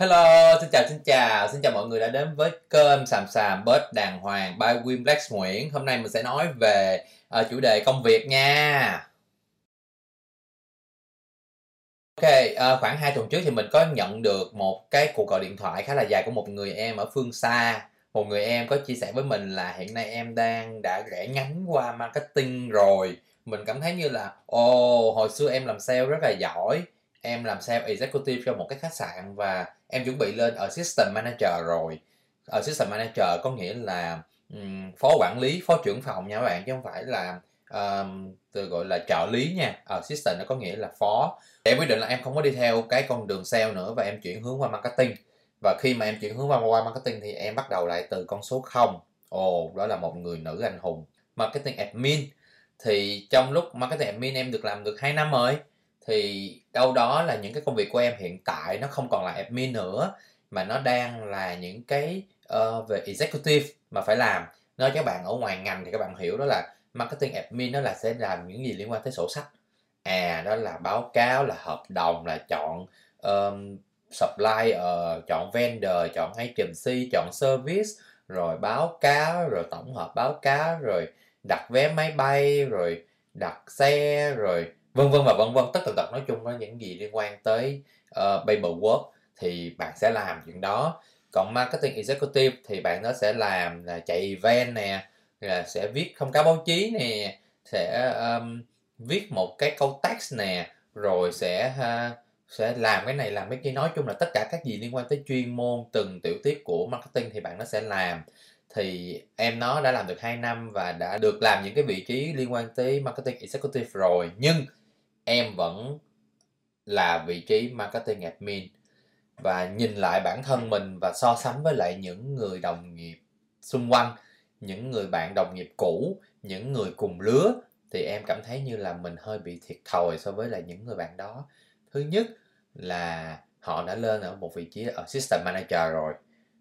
Hello, xin chào xin chào, xin chào mọi người đã đến với kênh Sàm Sàm Bớt Đàng Hoàng by Wim Black Nguyễn. Hôm nay mình sẽ nói về uh, chủ đề công việc nha. Ok, uh, khoảng 2 tuần trước thì mình có nhận được một cái cuộc gọi điện thoại khá là dài của một người em ở phương xa. Một người em có chia sẻ với mình là hiện nay em đang đã rẽ nhánh qua marketing rồi. Mình cảm thấy như là, ồ, oh, hồi xưa em làm sale rất là giỏi em làm sale executive cho một cái khách sạn và em chuẩn bị lên ở system manager rồi. Ở system manager có nghĩa là um, phó quản lý phó trưởng phòng nha các bạn chứ không phải là um, từ gọi là trợ lý nha. Ở system nó có nghĩa là phó. Em quyết định là em không có đi theo cái con đường sale nữa và em chuyển hướng qua marketing. Và khi mà em chuyển hướng qua, qua marketing thì em bắt đầu lại từ con số 0 ồ oh, đó là một người nữ anh hùng. Marketing admin. Thì trong lúc marketing admin em được làm được 2 năm rồi thì đâu đó là những cái công việc của em hiện tại nó không còn là admin nữa mà nó đang là những cái uh, về executive mà phải làm. Nói cho các bạn ở ngoài ngành thì các bạn hiểu đó là marketing admin nó là sẽ làm những gì liên quan tới sổ sách. À đó là báo cáo là hợp đồng là chọn um, supplier ờ, chọn vendor chọn agency chọn service rồi báo cáo rồi tổng hợp báo cáo rồi đặt vé máy bay rồi đặt xe rồi vân vân và vân vân tất tần tật nói chung là những gì liên quan tới ờ, uh, paperwork thì bạn sẽ làm chuyện đó. Còn marketing executive thì bạn nó sẽ làm là chạy event nè là sẽ viết thông cáo báo chí nè sẽ um, viết một cái câu text nè rồi sẽ uh, sẽ làm cái này làm cái kia. Nói chung là tất cả các gì liên quan tới chuyên môn từng tiểu tiết của marketing thì bạn nó sẽ làm. Thì em nó đã làm được 2 năm và đã được làm những cái vị trí liên quan tới marketing executive rồi. Nhưng em vẫn là vị trí marketing admin và nhìn lại bản thân mình và so sánh với lại những người đồng nghiệp xung quanh, những người bạn đồng nghiệp cũ, những người cùng lứa, thì em cảm thấy như là mình hơi bị thiệt thòi so với lại những người bạn đó. Thứ nhất là họ đã lên ở một vị trí ở system manager rồi,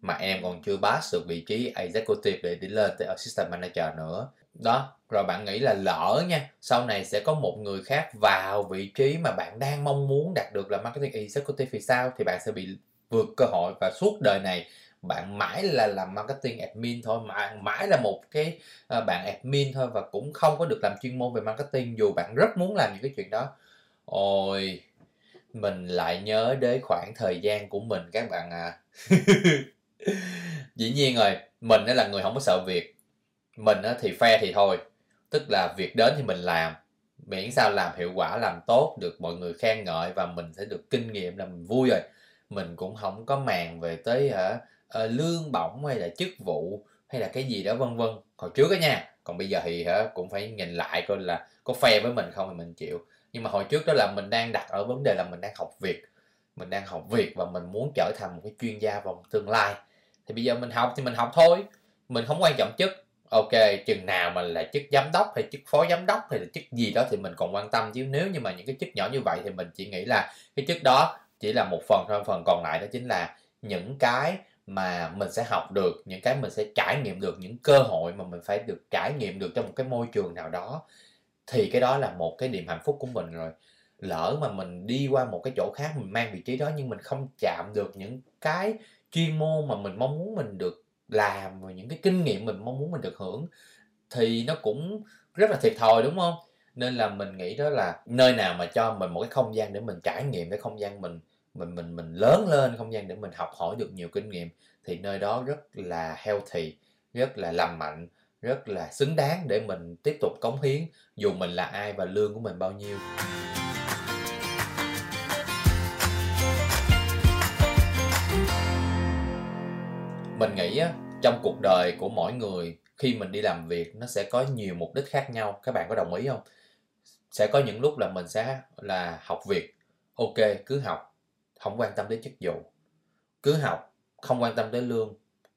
mà em còn chưa pass được vị trí executive để đi lên tới assistant manager nữa đó, rồi bạn nghĩ là lỡ nha, sau này sẽ có một người khác vào vị trí mà bạn đang mong muốn đạt được là marketing executive thì sao? Thì bạn sẽ bị vượt cơ hội và suốt đời này bạn mãi là làm marketing admin thôi, mà mãi là một cái ờ, bạn admin thôi và cũng không có được làm chuyên môn về marketing dù bạn rất muốn làm những cái chuyện đó. Ôi, mình lại nhớ đến khoảng thời gian của mình các bạn à. Dĩ nhiên rồi, mình là người không có sợ việc mình thì phe thì thôi tức là việc đến thì mình làm. Miễn sao làm hiệu quả làm tốt được mọi người khen ngợi và mình sẽ được kinh nghiệm là mình vui rồi. Mình cũng không có màng về tới hả uh, lương bổng hay là chức vụ hay là cái gì đó vân vân. Hồi trước đó nha còn bây giờ thì hả cũng phải nhìn lại coi là có phe với mình không thì mình chịu. Nhưng mà hồi trước đó là mình đang đặt ở vấn đề là mình đang học việc mình đang học việc và mình muốn trở thành một cái chuyên gia vào tương lai. Thì bây giờ mình học thì mình học thôi mình không quan trọng chức ok, chừng nào mà là chức giám đốc hay chức phó giám đốc hay là chức gì đó thì mình còn quan tâm chứ. Nếu như mà những cái chức nhỏ như vậy thì mình chỉ nghĩ là cái chức đó chỉ là một phần thôi, phần còn lại đó chính là những cái mà mình sẽ học được, những cái mình sẽ trải nghiệm được, những cơ hội mà mình phải được trải nghiệm được trong một cái môi trường nào đó. Thì cái đó là một cái niềm hạnh phúc của mình rồi. Lỡ mà mình đi qua một cái chỗ khác, mình mang vị trí đó nhưng mình không chạm được những cái chuyên môn mà mình mong muốn mình được làm và những cái kinh nghiệm mình mong muốn mình được hưởng thì nó cũng rất là thiệt thòi đúng không? Nên là mình nghĩ đó là nơi nào mà cho mình một cái không gian để mình trải nghiệm cái không gian mình mình mình mình lớn lên không gian để mình học hỏi được nhiều kinh nghiệm thì nơi đó rất là healthy rất là lành mạnh rất là xứng đáng để mình tiếp tục cống hiến dù mình là ai và lương của mình bao nhiêu. Mình nghĩ á, trong cuộc đời của mỗi người, khi mình đi làm việc, nó sẽ có nhiều mục đích khác nhau. Các bạn có đồng ý không? Sẽ có những lúc là mình sẽ là học việc. Ok, cứ học, không quan tâm đến chức vụ. Cứ học, không quan tâm đến lương.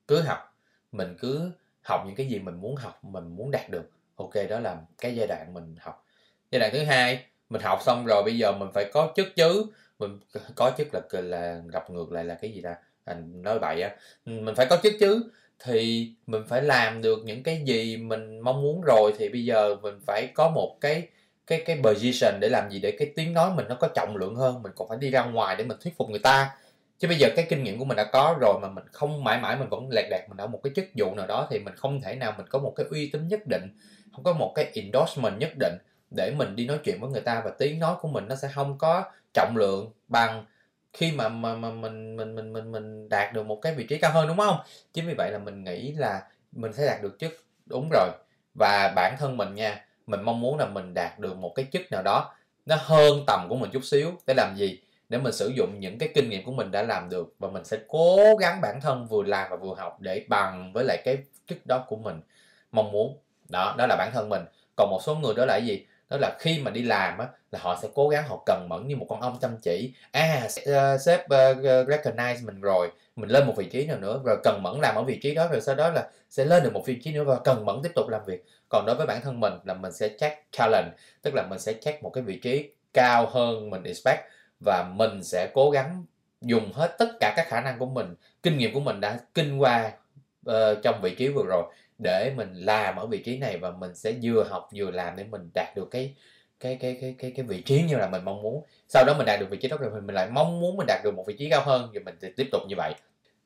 Cứ học, mình cứ học những cái gì mình muốn học, mình muốn đạt được. Ok, đó là cái giai đoạn mình học. Giai đoạn thứ hai, mình học xong rồi bây giờ mình phải có chức chứ. Mình có chức là là gặp ngược lại là cái gì ta? Anh nói vậy á. Mình phải có chức chứ thì mình phải làm được những cái gì mình mong muốn rồi thì bây giờ mình phải có một cái cái cái position để làm gì để cái tiếng nói mình nó có trọng lượng hơn, mình còn phải đi ra ngoài để mình thuyết phục người ta. Chứ bây giờ cái kinh nghiệm của mình đã có rồi mà mình không mãi mãi mình vẫn lẹt đẹt, mình ở một cái chức vụ nào đó thì mình không thể nào mình có một cái uy tín nhất định, không có một cái endorsement nhất định để mình đi nói chuyện với người ta và tiếng nói của mình nó sẽ không có trọng lượng bằng khi mà mà, mà mình mình mình mình mình đạt được một cái vị trí cao hơn đúng không? Chính vì vậy là mình nghĩ là mình sẽ đạt được chức đúng rồi. Và bản thân mình nha mình mong muốn là mình đạt được một cái chức nào đó nó hơn tầm của mình chút xíu. Để làm gì? Để mình sử dụng những cái kinh nghiệm của mình đã làm được và mình sẽ cố gắng bản thân vừa làm và vừa học để bằng với lại cái chức đó của mình mong muốn. Đó đó là bản thân mình. Còn một số người đó là cái gì? Đó là khi mà đi làm á là họ sẽ cố gắng họ cần mẫn như một con ong chăm chỉ. À ờ, sếp uh, recognize mình rồi mình lên một vị trí nào nữa rồi cần mẫn làm ở vị trí đó rồi sau đó là sẽ lên được một vị trí nữa và cần mẫn tiếp tục làm việc. Còn đối với bản thân mình là mình sẽ check challenge tức là mình sẽ check một cái vị trí cao hơn mình expect và mình sẽ cố gắng dùng hết tất cả các khả năng của mình kinh nghiệm của mình đã kinh qua uh, trong vị trí vừa rồi để mình làm ở vị trí này và mình sẽ vừa học vừa làm để mình đạt được cái cái cái cái cái cái vị trí như là mình mong muốn. Sau đó mình đạt được vị trí đó rồi mình lại mong muốn mình đạt được một vị trí cao hơn thì mình sẽ tiếp tục như vậy.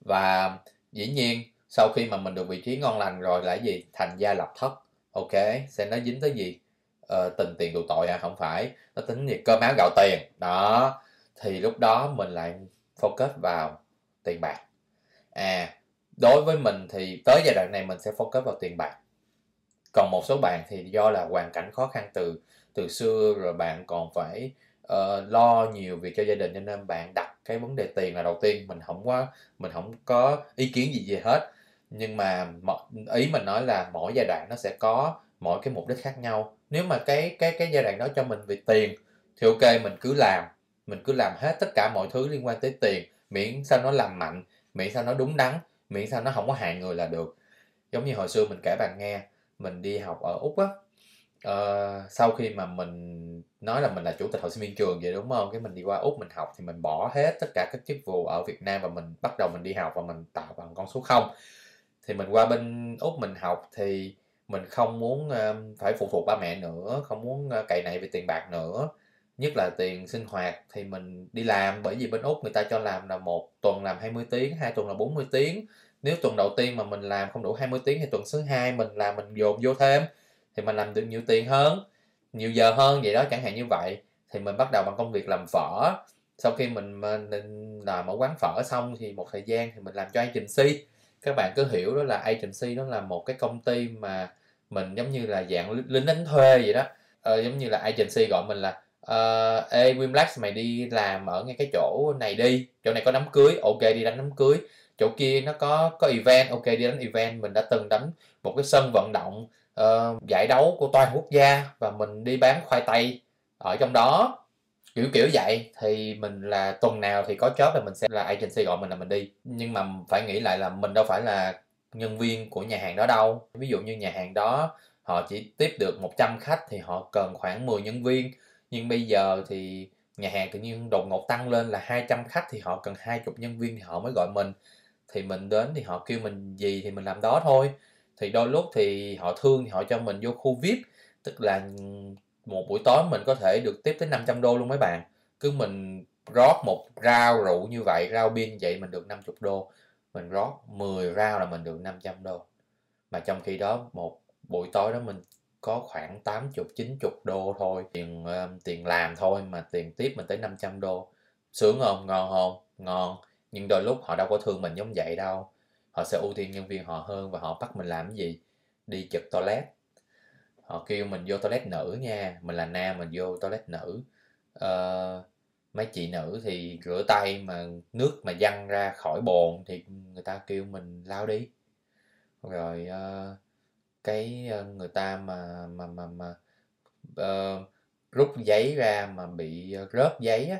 Và dĩ nhiên sau khi mà mình được vị trí ngon lành rồi là gì? Thành gia lập thất. Ok sẽ nó dính tới gì? Ờ, tình tiền tụ tội à không phải. Nó tính gì cơm áo gạo tiền. Đó thì lúc đó mình lại focus vào tiền bạc. À đối với mình thì tới giai đoạn này mình sẽ focus vào tiền bạc. Còn một số bạn thì do là hoàn cảnh khó khăn từ từ xưa rồi bạn còn phải uh, lo nhiều việc cho gia đình cho nên bạn đặt cái vấn đề tiền là đầu tiên. Mình không có mình không có ý kiến gì về hết. Nhưng mà ý mình nói là mỗi giai đoạn nó sẽ có mỗi cái mục đích khác nhau. Nếu mà cái cái cái giai đoạn đó cho mình về tiền thì ok mình cứ làm. Mình cứ làm hết tất cả mọi thứ liên quan tới tiền. Miễn sao nó làm mạnh miễn sao nó đúng đắn miễn sao nó không có hại người là được. Giống như hồi xưa mình kể bạn nghe mình đi học ở úc á uh, sau khi mà mình nói là mình là chủ tịch hội sinh viên trường vậy đúng không? Cái mình đi qua úc mình học thì mình bỏ hết tất cả các chức vụ ở việt nam và mình bắt đầu mình đi học và mình tạo bằng con số không. Thì mình qua bên úc mình học thì mình không muốn uh, phải phụ thuộc ba mẹ nữa không muốn uh, cày này về tiền bạc nữa nhất là tiền sinh hoạt thì mình đi làm bởi vì bên úc người ta cho làm là một tuần làm 20 tiếng hai tuần là 40 tiếng. Nếu tuần đầu tiên mà mình làm không đủ 20 tiếng thì tuần thứ hai mình làm mình dồn vô thêm thì mình làm được nhiều tiền hơn nhiều giờ hơn vậy đó chẳng hạn như vậy. Thì mình bắt đầu bằng công việc làm phở. Sau khi mình, mình làm ở quán phở xong thì một thời gian thì mình làm cho agency. Các bạn cứ hiểu đó là agency đó là một cái công ty mà mình giống như là dạng lính đánh thuê vậy đó. Ờ, giống như là agency gọi mình là uh, ê Wimlax mày đi làm ở ngay cái chỗ này đi. Chỗ này có đám cưới. Ok đi đánh đám cưới. Chỗ kia nó có có event. Ok đi đánh event. Mình đã từng đánh một cái sân vận động uh, giải đấu của toàn quốc gia và mình đi bán khoai tây ở trong đó. Kiểu kiểu vậy. Thì mình là tuần nào thì có job là mình sẽ là agency gọi mình là mình đi. Nhưng mà phải nghĩ lại là mình đâu phải là nhân viên của nhà hàng đó đâu. Ví dụ như nhà hàng đó họ chỉ tiếp được 100 khách thì họ cần khoảng 10 nhân viên nhưng bây giờ thì nhà hàng tự nhiên đột ngột tăng lên là 200 khách thì họ cần 20 nhân viên thì họ mới gọi mình. Thì mình đến thì họ kêu mình gì thì mình làm đó thôi. Thì đôi lúc thì họ thương thì họ cho mình vô khu VIP, tức là một buổi tối mình có thể được tiếp tới 500 đô luôn mấy bạn. Cứ mình rót một rau rượu như vậy, rau pin vậy mình được 50 đô. Mình rót 10 rau là mình được 500 đô. Mà trong khi đó một buổi tối đó mình có khoảng 80 90 đô thôi. Tiền uh, tiền làm thôi mà tiền tiếp mình tới 500 đô. Sướng không? Ngon không? Ngon. Nhưng đôi lúc họ đâu có thương mình giống vậy đâu. Họ sẽ ưu tiên nhân viên họ hơn và họ bắt mình làm cái gì? Đi chật toilet. Họ kêu mình vô toilet nữ nha. Mình là nam mình vô toilet nữ. Uh, mấy chị nữ thì rửa tay mà nước mà văng ra khỏi bồn thì người ta kêu mình lao đi. Rồi uh, cái ờ, người ta mà mà mà mà uh, rút giấy ra mà bị ờ, rớt giấy á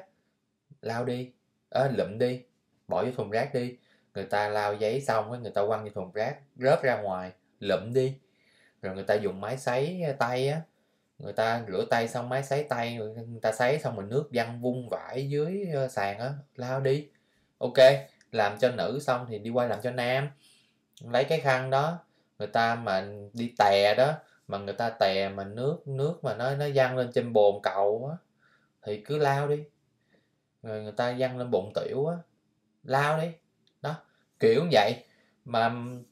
lao đi. À, lụm đi bỏ vô thùng rác đi. Người ta lao giấy xong á người ta quăng vô thùng rác rớt ra ngoài lụm đi. Rồi người ta dùng máy sấy tay á người ta rửa tay xong máy sấy tay người ta sấy xong rồi nước văng vung vãi dưới sàn á lao đi. Ok làm cho nữ xong thì đi qua làm cho nam. Lấy cái khăn đó người ta mà đi tè đó, mà người ta tè mà nước nước mà nó nó văng lên trên bồn cầu á, thì cứ lao đi. Rồi người ta văng lên bụng tiểu á, lao đi. Đó, kiểu như vậy. Mà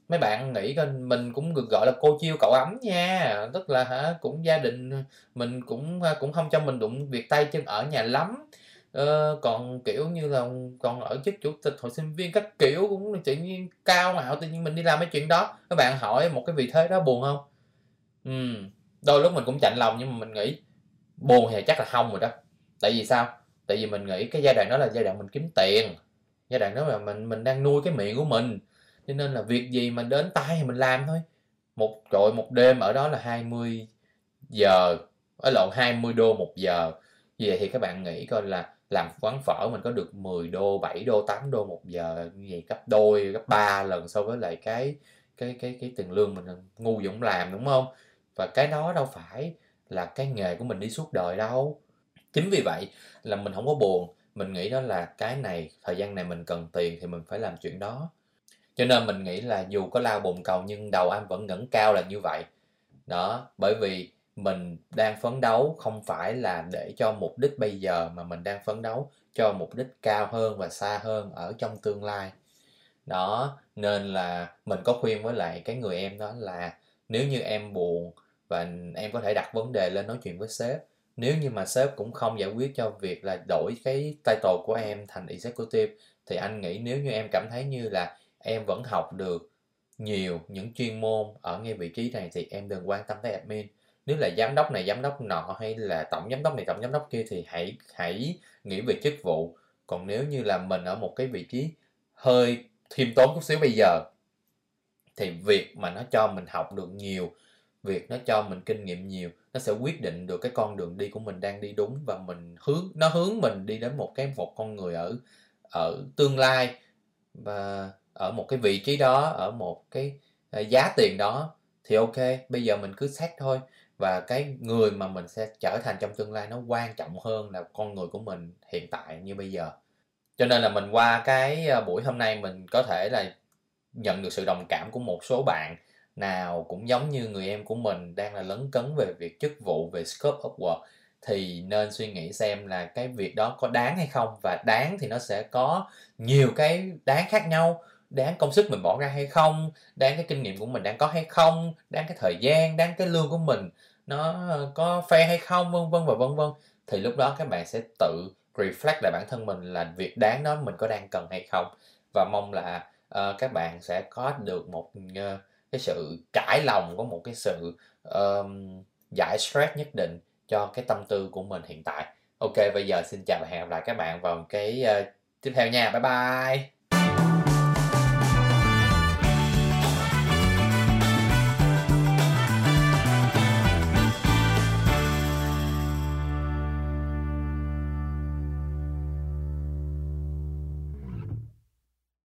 mấy bạn nghĩ coi, mình cũng được gọi là cô chiêu cậu ấm nha. Tức là hả, cũng gia đình, mình cũng à, cũng không cho mình đụng việc tay chân ở nhà lắm ờ, còn kiểu như là còn ở chức chủ tịch hội sinh viên các kiểu cũng tự nhiên cao ngạo tự nhiên mình đi làm mấy chuyện đó. Các bạn hỏi một cái vị thế đó buồn không? Ừ đôi lúc mình cũng chạnh lòng nhưng mà mình nghĩ buồn thì chắc là không rồi đó. Tại vì sao? Tại vì mình nghĩ cái giai đoạn đó là giai đoạn mình kiếm tiền. Giai đoạn đó là mình mình đang nuôi cái miệng của mình. Cho nên là việc gì mà đến tay thì mình làm thôi. Một trội một đêm ở đó là 20 giờ ở lộn 20 đô một giờ. Như vậy thì các bạn nghĩ coi là làm quán phở mình có được 10 đô 7 đô 8 đô một giờ, như vậy gấp đôi, gấp ba lần so với lại cái cái cái cái tiền lương mình ngu dũng làm, đúng không? Và cái đó đâu phải là cái nghề của mình đi suốt đời đâu. Chính vì vậy là mình không có buồn, mình nghĩ đó là cái này, thời gian này mình cần tiền thì mình phải làm chuyện đó. Cho nên mình nghĩ là dù có lao bồn cầu nhưng đầu anh vẫn ngẩng cao là như vậy. Đó, bởi vì mình đang phấn đấu không phải là để cho mục đích bây giờ, mà mình đang phấn đấu cho mục đích cao hơn và xa hơn ở trong tương lai. Đó, nên là mình có khuyên với lại cái người em đó là nếu như em buồn và em có thể đặt vấn đề lên nói chuyện với sếp, nếu như mà sếp cũng không giải quyết cho việc là đổi cái title của em thành executive, thì anh nghĩ nếu như em cảm thấy như là em vẫn học được nhiều những chuyên môn ở ngay vị trí này thì em đừng quan tâm tới admin nếu là giám đốc này, giám đốc nọ hay là tổng giám đốc này, tổng giám đốc kia thì hãy hãy nghĩ về chức vụ. Còn nếu như là mình ở một cái vị trí hơi khiêm tốn chút xíu bây giờ, thì việc mà nó cho mình học được nhiều, việc nó cho mình kinh nghiệm nhiều, nó sẽ quyết định được cái con đường đi của mình đang đi đúng và mình hướng, nó hướng mình đi đến một cái, một con người ở ở tương lai và ở một cái vị trí đó, ở một cái ờ, giá tiền đó, thì ok, bây giờ mình cứ xét thôi và cái người mà mình sẽ trở thành trong tương lai nó quan trọng hơn là con người của mình hiện tại như bây giờ. Cho nên là mình qua cái ờ, buổi hôm nay mình có thể là nhận được sự đồng cảm của một số bạn nào cũng giống như người em của mình đang là lấn cấn về việc chức vụ, về scope of work. Thì nên suy nghĩ xem là cái việc đó có đáng hay không? Và đáng thì nó sẽ có nhiều cái đáng khác nhau. Đáng công sức mình bỏ ra hay không? Đáng cái kinh nghiệm của mình đang có hay không? Đáng cái thời gian? Đáng cái lương của mình? Nó ờ, có fair hay không vân vân và vân vân. Thì lúc đó các bạn sẽ tự reflect lại bản thân mình là việc đáng đó mình có đang cần hay không. Và mong là uh, các bạn sẽ có được một uh, cái sự trải lòng có một cái sự um, giải stress nhất định cho cái tâm tư của mình hiện tại. Ok bây giờ xin chào và hẹn gặp lại các bạn vào cái uh, tiếp theo nha. Bye bye.